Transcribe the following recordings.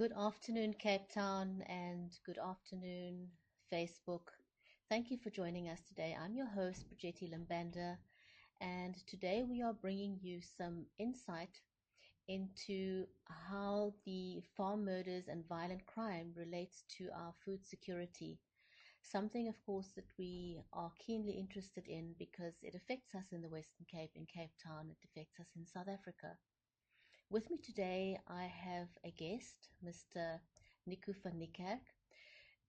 Good afternoon, Cape Town, and good afternoon, Facebook. Thank you for joining us today. I'm your host, Brigetti Limbanda, and today we are bringing you some insight into how the farm murders and violent crime relates to our food security. Something, of course, that we are keenly interested in because it affects us in the Western Cape, in Cape Town, it affects us in South Africa. With me today, I have a guest, Mr. Nico van.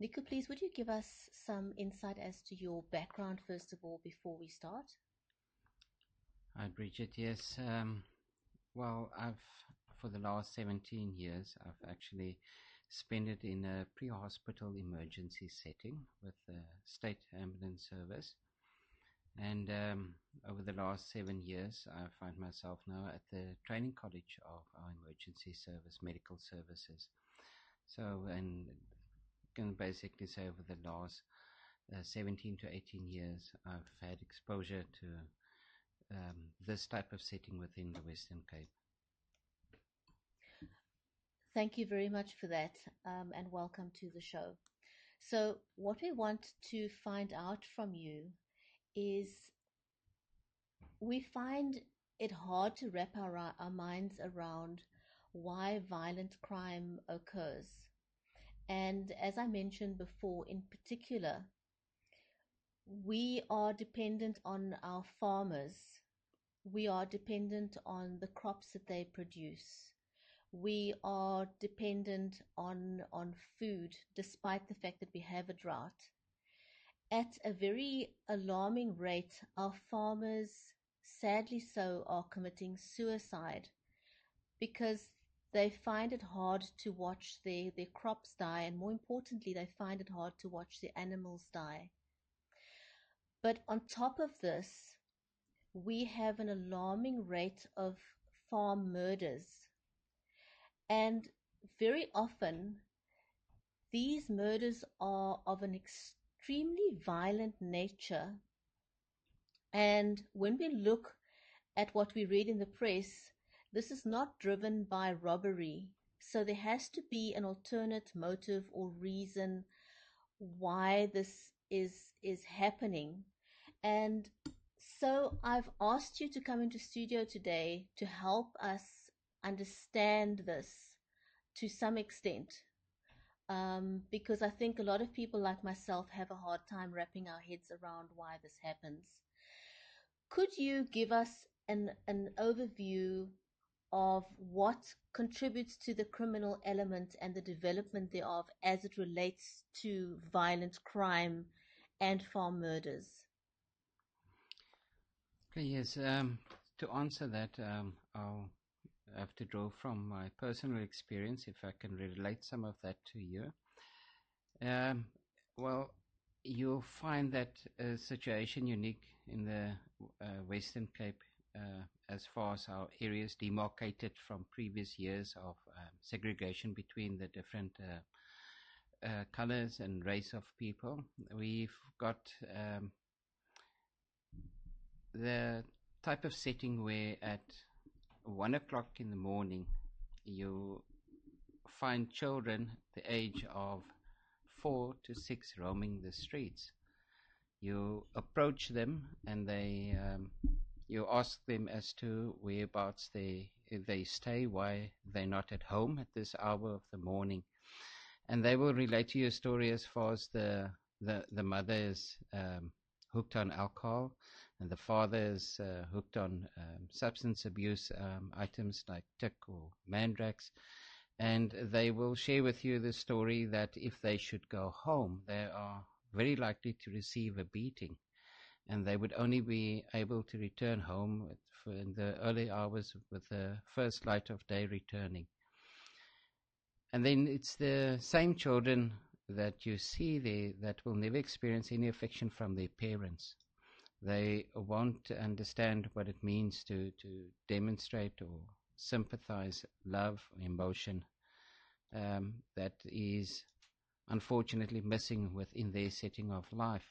Nico, please, would you give us some insight as to your background, first of all, before we start? Hi, Bridget. Yes. Um, well, I've, for the last 17 years, I've actually spent it in a pre-hospital emergency setting with the state ambulance service. And um, over the last seven years, I find myself now at the training college of our emergency service, medical services. So, and can basically say over the last uh, 17 to 18 years, I've had exposure to um, this type of setting within the Western Cape. Thank you very much for that, um, and welcome to the show. So, what we want to find out from you is we find it hard to wrap our, our minds around why violent crime occurs. And as I mentioned before, in particular, we are dependent on our farmers. We are dependent on the crops that they produce. We are dependent on, on food, despite the fact that we have a drought at a very alarming rate, our farmers, sadly so, are committing suicide because they find it hard to watch their, their crops die, and more importantly, they find it hard to watch the animals die. But on top of this, we have an alarming rate of farm murders. And very often, these murders are of an extreme extremely violent nature. And when we look at what we read in the press, this is not driven by robbery. So there has to be an alternate motive or reason why this is is happening. And so I've asked you to come into studio today to help us understand this to some extent um, because I think a lot of people like myself have a hard time wrapping our heads around why this happens. Could you give us an, an overview of what contributes to the criminal element and the development thereof as it relates to violent crime and farm murders? Okay, yes. Um, to answer that, um, I'll I have to draw from my personal experience if I can relate some of that to you. Um, well, you'll find that uh, situation unique in the uh, Western Cape uh, as far as our areas demarcated from previous years of um, segregation between the different uh, uh, colors and race of people. We've got um, the type of setting where at one o'clock in the morning, you find children the age of four to six roaming the streets. You approach them and they, um, you ask them as to whereabouts they they stay, why they're not at home at this hour of the morning, and they will relate to you a story as far as the the the mother is um, hooked on alcohol, and the father is uh, hooked on um, substance abuse um, items like tik or mandrax. And they will share with you the story that if they should go home, they are very likely to receive a beating. And they would only be able to return home in the early hours with the first light of day returning. And then it's the same children that you see there that will never experience any affection from their parents. They won't understand what it means to, to demonstrate or sympathize love, emotion um, that is unfortunately missing within their setting of life.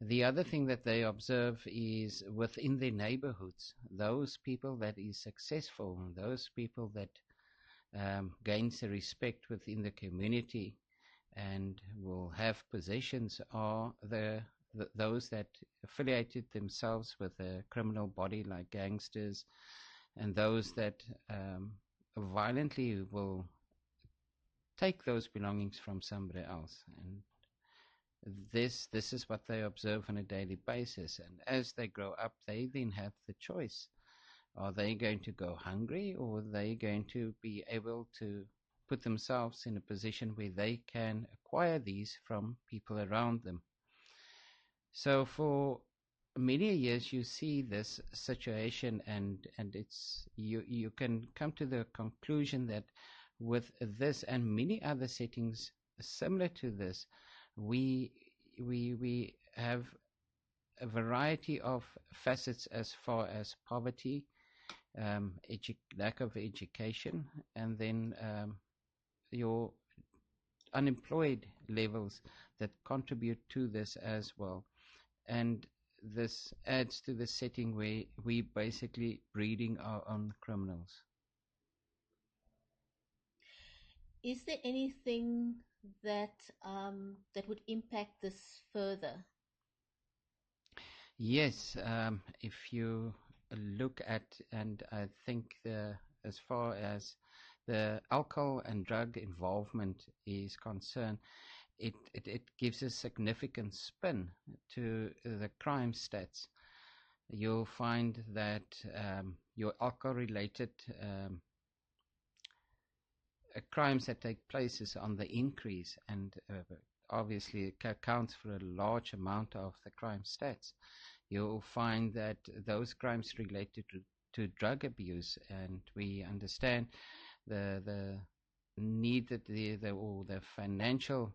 The other thing that they observe is within their neighborhoods, those people that is successful, those people that um, gains a respect within the community and will have possessions are the, the those that affiliated themselves with a criminal body like gangsters and those that um, violently will take those belongings from somebody else. And this this is what they observe on a daily basis. And as they grow up they then have the choice. Are they going to go hungry or are they going to be able to put themselves in a position where they can acquire these from people around them. So for many years you see this situation and and it's you you can come to the conclusion that with this and many other settings similar to this we we we have a variety of facets as far as poverty um, lack of education and then um, your unemployed levels that contribute to this as well and this adds to the setting where we basically breeding our own criminals. Is there anything that um, that would impact this further? Yes, um, if you look at, and I think the as far as the alcohol and drug involvement is concerned, it, it, it gives a significant spin to the crime stats. You'll find that um, your alcohol related um, uh, crimes that take place is on the increase and uh, obviously it accounts for a large amount of the crime stats. You'll find that those crimes related to, to drug abuse and we understand the the need that the, the or the financial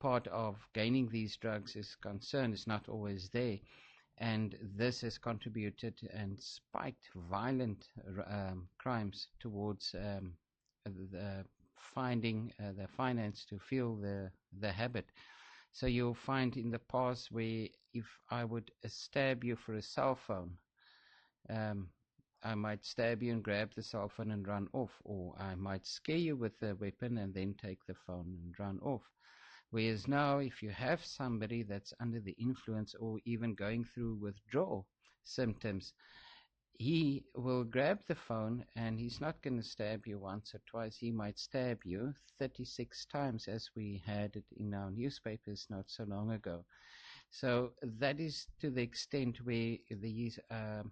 part of gaining these drugs is concerned is not always there. And this has contributed and spiked violent um, crimes towards um, the finding uh, the finance to fuel the, the habit. So you'll find in the past where if I would stab you for a cell phone, um, I might stab you and grab the cell phone and run off, or I might scare you with the weapon and then take the phone and run off. Whereas now, if you have somebody that's under the influence or even going through withdrawal symptoms, he will grab the phone and he's not going to stab you once or twice. He might stab you 36 times, as we had it in our newspapers not so long ago. So that is to the extent where these uh,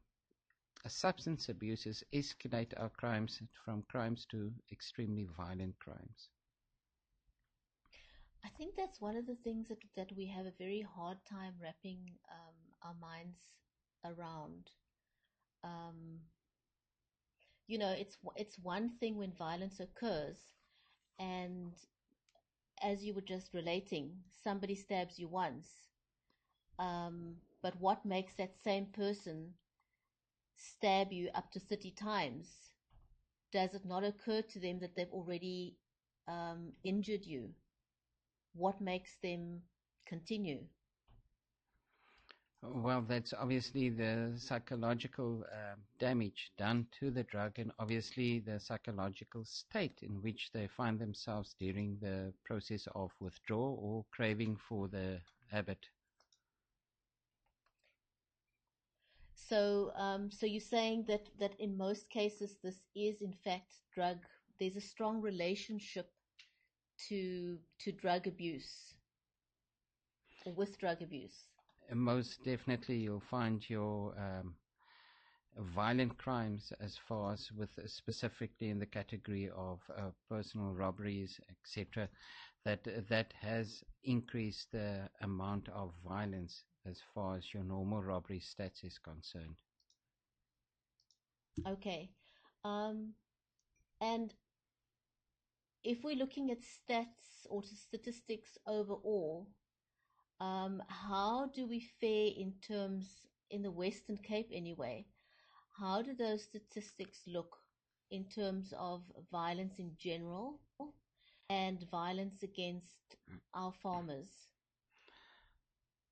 substance abuses escalate our crimes from crimes to extremely violent crimes. I think that's one of the things that, that we have a very hard time wrapping um, our minds around. Um, you know, it's it's one thing when violence occurs, and as you were just relating, somebody stabs you once. Um, but what makes that same person stab you up to 30 times? Does it not occur to them that they've already um, injured you? what makes them continue? Well, that's obviously the psychological uh, damage done to the drug, and obviously the psychological state in which they find themselves during the process of withdrawal or craving for the habit. So, um, so you're saying that that in most cases this is in fact drug. There's a strong relationship to to drug abuse or with drug abuse? Most definitely, you'll find your um, violent crimes as far as with specifically in the category of uh, personal robberies, etc. That that has increased the amount of violence as far as your normal robbery stats is concerned. Okay, um, and if we're looking at stats or statistics overall, um, how do we fare in terms in the Western Cape anyway? How do those statistics look in terms of violence in general and violence against our farmers?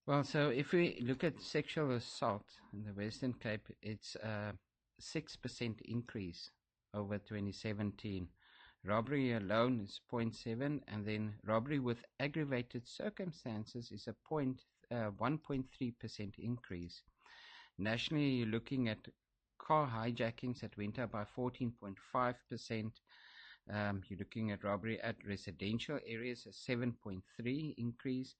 Well, so if we look at sexual assault in the Western Cape, it's a 6% increase over 2017 Robbery alone is 0.7, and then robbery with aggravated circumstances is a point, uh, 1.3% increase. Nationally, you're looking at car hijackings that went up by 14.5%. Um, you're looking at robbery at residential areas, a 7.3 increase,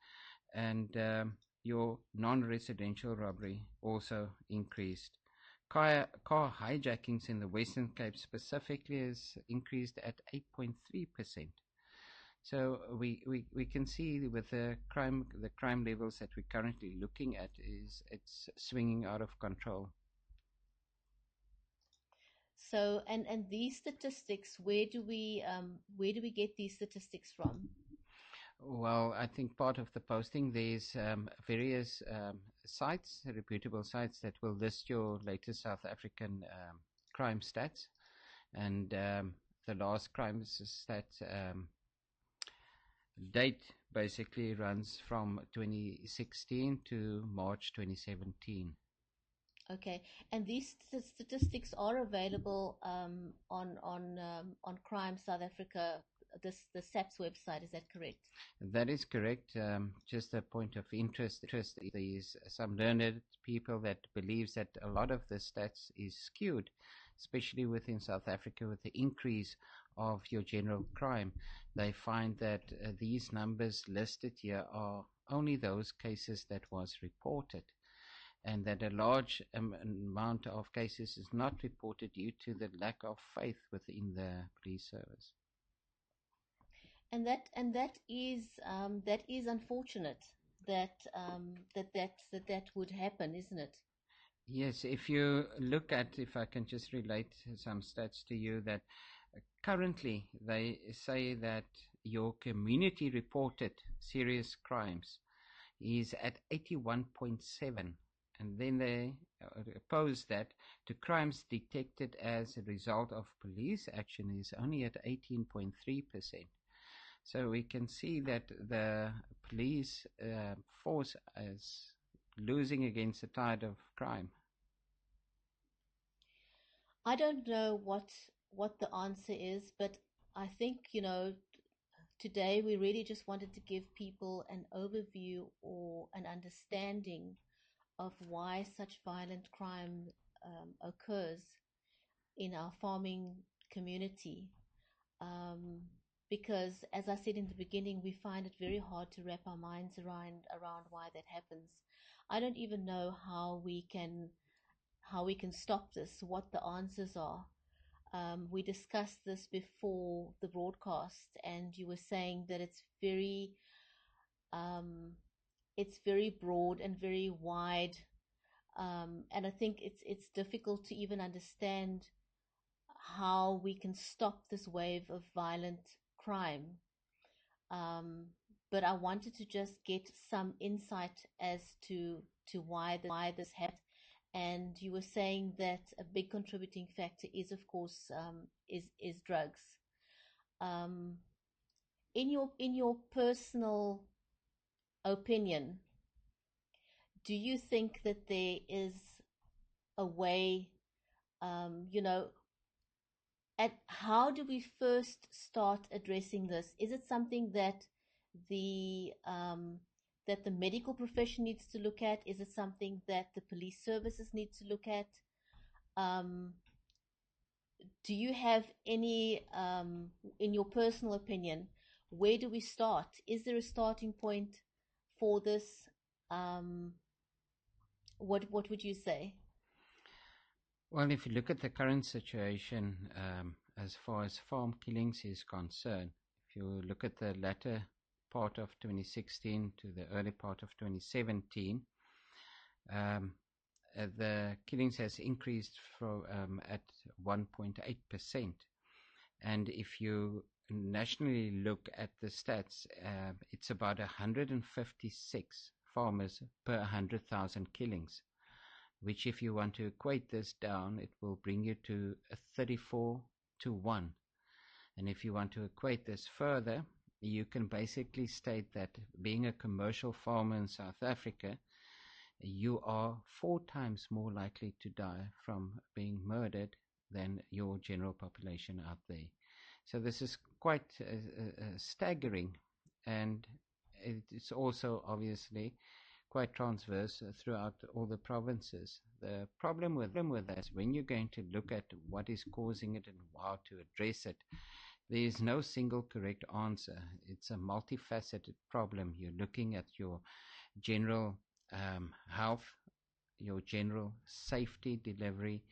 and um, your non-residential robbery also increased. Car, car hijackings in the Western Cape specifically has increased at 8.3%. So we, we, we can see with the crime the crime levels that we're currently looking at is it's swinging out of control. So and and these statistics, where do we um, where do we get these statistics from? Well, I think part of the posting there's um, various um, sites, reputable sites that will list your latest South African um, crime stats, and um, the last crime stat um, date basically runs from 2016 to March 2017. Okay, and these st- statistics are available um, on on on Crime South Africa, this the SAPS website. Is that correct? That is correct. Um, just a point of interest. Interest is some learned people that believes that a lot of the stats is skewed, especially within South Africa with the increase of your general crime. They find that uh, these numbers listed here are only those cases that was reported and that a large amount of cases is not reported due to the lack of faith within the police service. And that and that is um, that is unfortunate that um, that that that that would happen, isn't it? Yes, if you look at, if I can just relate some stats to you, that currently they say that your community reported serious crimes is at 81.7 and then they oppose that to crimes detected as a result of police action is only at 18.3%. So we can see that the police uh, force is losing against the tide of crime. I don't know what what the answer is, but I think you know today we really just wanted to give people an overview or an understanding of why such violent crime um, occurs in our farming community. Um, because, as I said in the beginning, we find it very hard to wrap our minds around around why that happens. I don't even know how we can how we can stop this, what the answers are. Um, we discussed this before the broadcast, and you were saying that it's very um, it's very broad and very wide. Um, and I think it's it's difficult to even understand how we can stop this wave of violent crime. Um, but I wanted to just get some insight as to to why the, why this happened. And you were saying that a big contributing factor is, of course, um, is is drugs. Um, in your in your personal opinion, do you think that there is a way, um, you know, at how do we first start addressing this? Is it something that the um, that the medical profession needs to look at? Is it something that the police services need to look at? Um, do you have any, um, in your personal opinion, where do we start? Is there a starting point for this? Um, what what would you say? Well, if you look at the current situation um, as far as farm killings is concerned, if you look at the latter part of 2016 to the early part of 2017, um, uh, the killings has increased from um, at 1.8 percent, and if you nationally look at the stats, uh, it's about 156 farmers per 100,000 killings, which if you want to equate this down, it will bring you to a 34 to 1. And if you want to equate this further, you can basically state that being a commercial farmer in South Africa, you are four times more likely to die from being murdered than your general population out there. So this is quite uh, uh, staggering, and it's also obviously quite transverse throughout all the provinces. The problem with them with is when you're going to look at what is causing it and how to address it, there is no single correct answer. It's a multifaceted problem. You're looking at your general um, health, your general safety delivery,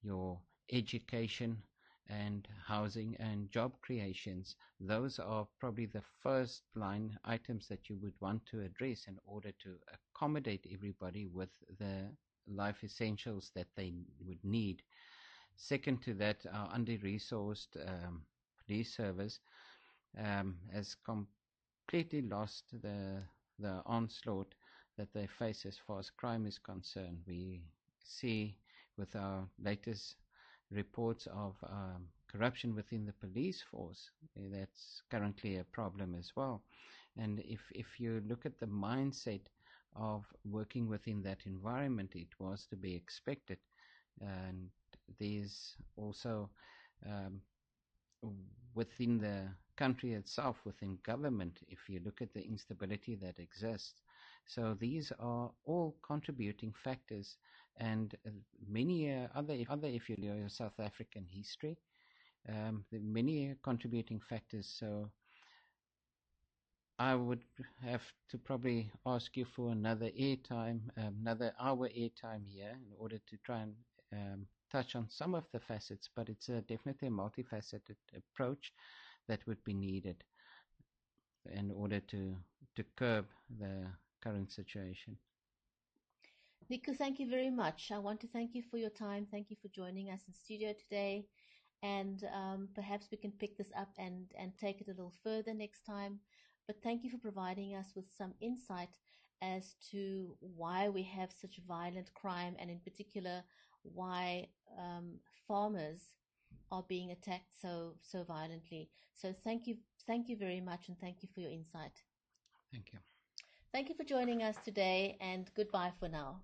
your education, and housing and job creations. Those are probably the first line items that you would want to address in order to accommodate everybody with the life essentials that they would need. Second to that, our under-resourced um, police service um, has completely lost the the onslaught that they face as far as crime is concerned. We see with our latest reports of um, corruption within the police force. That's currently a problem as well. And if, if you look at the mindset of working within that environment, it was to be expected. And there's also um, within the country itself, within government, if you look at the instability that exists. So these are all contributing factors and uh, many uh, other, other, if you know, South African history, um, many contributing factors. So I would have to probably ask you for another airtime, um, another hour airtime here in order to try and um, touch on some of the facets, but it's a, definitely a multifaceted approach that would be needed in order to, to curb the current situation. Nico, thank you very much. I want to thank you for your time. Thank you for joining us in studio today. And um, perhaps we can pick this up and, and take it a little further next time. But thank you for providing us with some insight as to why we have such violent crime and in particular why um, farmers are being attacked so so violently. So thank you thank you very much and thank you for your insight. Thank you. Thank you for joining us today and goodbye for now.